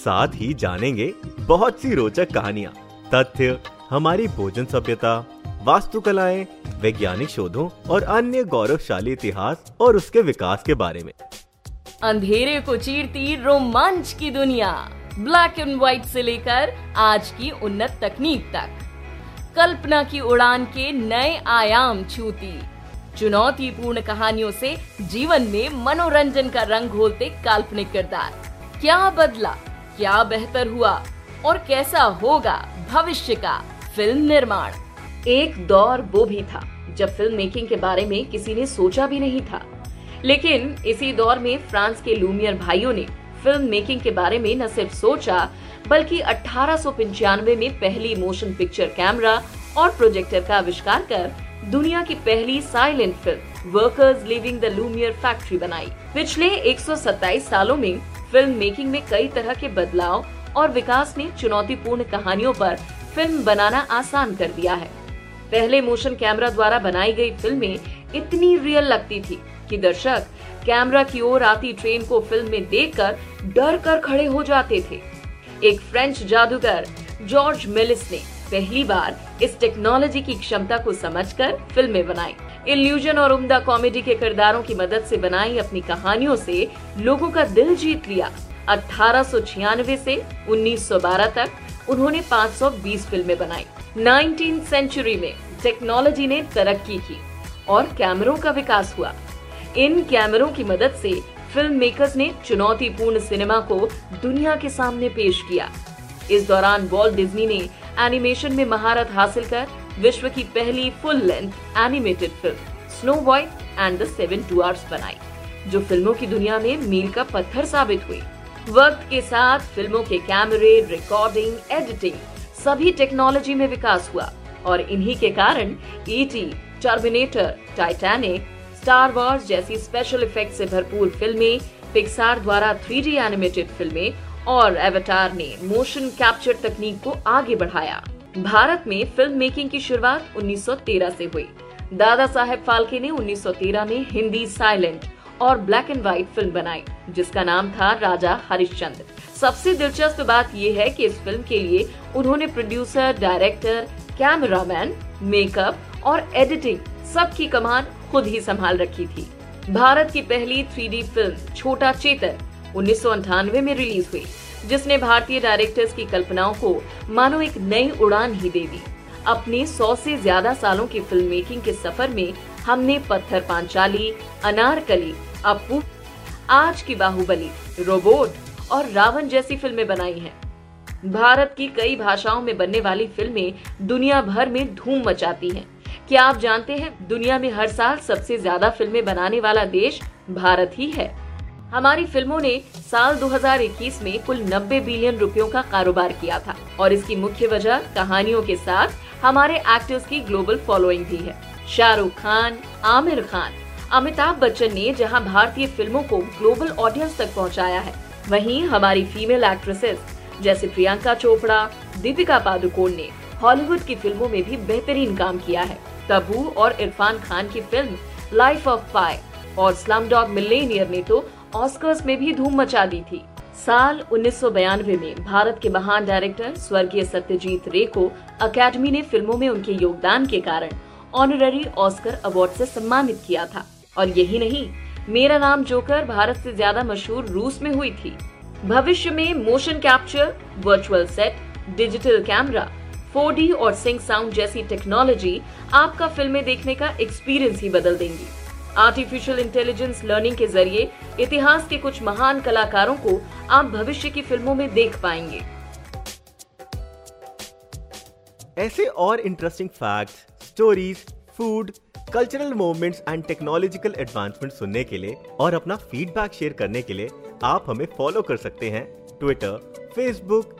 साथ ही जानेंगे बहुत सी रोचक कहानियाँ, तथ्य, हमारी भोजन सभ्यता, वास्तुकलाएँ, वैज्ञानिक शोधों और अन्य गौरवशाली इतिहास और उसके विकास के बारे में। अंधेरे को चीरती रोमांच की दुनिया ब्लैक एंड व्हाइट से लेकर आज की उन्नत तकनीक तक। कल्पना की उड़ान के नए आयाम छूती। चुनौतीपूर्ण कहानियों से जीवन में मनोरंजन का रंग घोलते काल्पनिक किरदार। क्या बदला? क्या बेहतर हुआ और कैसा होगा भविष्य का फ़िल्म निर्माण? एक दौर वो भी था, जब फ़िल्म मेकिंग के बारे में किसी ने सोचा भी नहीं था। लेकिन इसी दौर में फ्रांस के लूमियर भाइयों ने फ़िल्म मेकिंग के बारे में न सिर्फ़ सोचा, बल्कि अठारह सौ पंचानवे में पहली मोशन पिक्चर कैमरा और प्रोजेक्टर का आविष्कार कर दुनिया की पहली silent film workers leaving the Lumière factory बनाई। पिछले 127 सालों में फ़िल्म मेकिंग में कई तरह के बदलाव और विकास ने चुनौतीपूर्ण कहानियों पर फ़िल्म बनाना आसान कर दिया है। पहले मोशन कैमरा द्वारा बनाई गई फ़िल्में इतनी रियल लगती थी कि दर्शक कैमरा की ओर आती ट्रेन को फ़िल्म में देखकर डर कर खड़े हो जाते थे। एक फ्रेंच जादूगर जॉर्ज मेलिस ने पहली बार इस टेक्नोलॉजी की क्षमता को समझकर फ़िल्में बनाई। इल्यूजन और उम्दा कॉमेडी के किरदारों की मदद से बनाई अपनी कहानियों से लोगों का दिल जीत लिया। अठारह से 1912 तक उन्होंने 520 फ़िल्में बनाई। 19th सेंचुरी में टेक्नोलॉजी ने तरक्की की और कैमरों का विकास हुआ। इन कैमरों की मदद से फ़िल्म मेकर्स ने चुनौतीपूर्ण सिनेमा को दुनिया के सामने पेश किया। इस दौरान वॉल्ट डिज्नी ने एनिमेशन में महारत हासिल कर विश्व की पहली full length animated film Snow White and the Seven Dwarfs बनाई, जो फ़िल्मों की दुनिया में मील का पत्थर साबित हुई। वक्त के साथ फ़िल्मों के कैमरे रिकॉर्डिंग एडिटिंग सभी टेक्नोलॉजी में विकास हुआ और इन्हीं के कारण ET Terminator Titanic Star Wars जैसी स्पेशल इफ़ेक्ट से भरपूर फ़िल्में पिक्सार द्वारा थ्री एनिमेटेड फ़िल्में और एवटार ने मोशन कैप्चर तकनीक को आगे बढ़ाया। भारत में फ़िल्म मेकिंग की शुरुआत 1913 से हुई। दादा साहेब फाल्के ने 1913 में हिंदी साइलेंट और ब्लैक एंड व्हाइट फ़िल्म बनाई, जिसका नाम था राजा हरिश्चंद्र सबसे दिलचस्प बात यह है कि इस फ़िल्म के लिए उन्होंने प्रोड्यूसर, डायरेक्टर, कैमरामैन, मेकअप और एडिटिंग सबकी कमान खुद ही संभाल रखी थी। भारत की पहली थ्री फ़िल्म, छोटा चेतन, उन्नीस में रिलीज़ हुई। जिसने भारतीय डायरेक्टर्स की कल्पनाओं को मानो एक नई उड़ान ही दे दी अपने सौ से ज़्यादा सालों की फ़िल्म मेकिंग के सफ़र में हमने पत्थर पांचाली, अनारकली अपू आज की बाहुबली, रोबोट और रावण जैसी फ़िल्में बनाई हैं। भारत की कई भाषाओं में बनने वाली फ़िल्में दुनिया भर में धूम मचाती हैं। क्या आप जानते हैं, दुनिया में हर साल सबसे ज़्यादा फ़िल्में बनाने वाला देश भारत ही है हमारी फ़िल्मों ने साल 2021 में कुल 90 बिलियन रुपयों का कारोबार किया था और इसकी मुख्य वजह कहानियों के साथ हमारे एक्टर्स की ग्लोबल फॉलोइंग भी है। शाहरुख खान, आमिर खान, अमिताभ बच्चन ने जहाँ भारतीय फ़िल्मों को ग्लोबल ऑडियंस तक पहुँचाया है, वहीं हमारी फीमेल एक्ट्रेसेस जैसे प्रियंका चोपड़ा, दीपिका पादुकोण ने हॉलीवुड की फ़िल्मों में भी बेहतरीन काम किया है। तबू और इरफान खान की फ़िल्म लाइफ ऑफ़ पाई और स्लम डॉग मिलेनियर ने तो ऑस्कर्स में भी धूम मचा दी थी। साल उन्नीस में भारत के महान डायरेक्टर स्वर्गीय सत्यजीत रे को अकेडमी ने फ़िल्मों में उनके योगदान के कारण ऑनररी ऑस्कर अवार्ड से सम्मानित किया था। और यही नहीं, मेरा नाम जोकर भारत से ज़्यादा मशहूर रूस में हुई थी। भविष्य में motion capture, virtual set, digital camera 4D और सिंक साउंड जैसी टेक्नोलॉजी आपका फ़िल्में देखने का एक्सपीरियंस ही बदल देंगी। आर्टिफिशियल इंटेलिजेंस लर्निंग के ज़रिए इतिहास के कुछ महान कलाकारों को आप भविष्य की फ़िल्मों में देख पाएँगे। ऐसे और interesting fact stories food cultural movements and technological advancement सुनने के लिए और अपना फीडबैक शेयर करने के लिए आप हमें फॉलो कर सकते हैं Twitter Facebook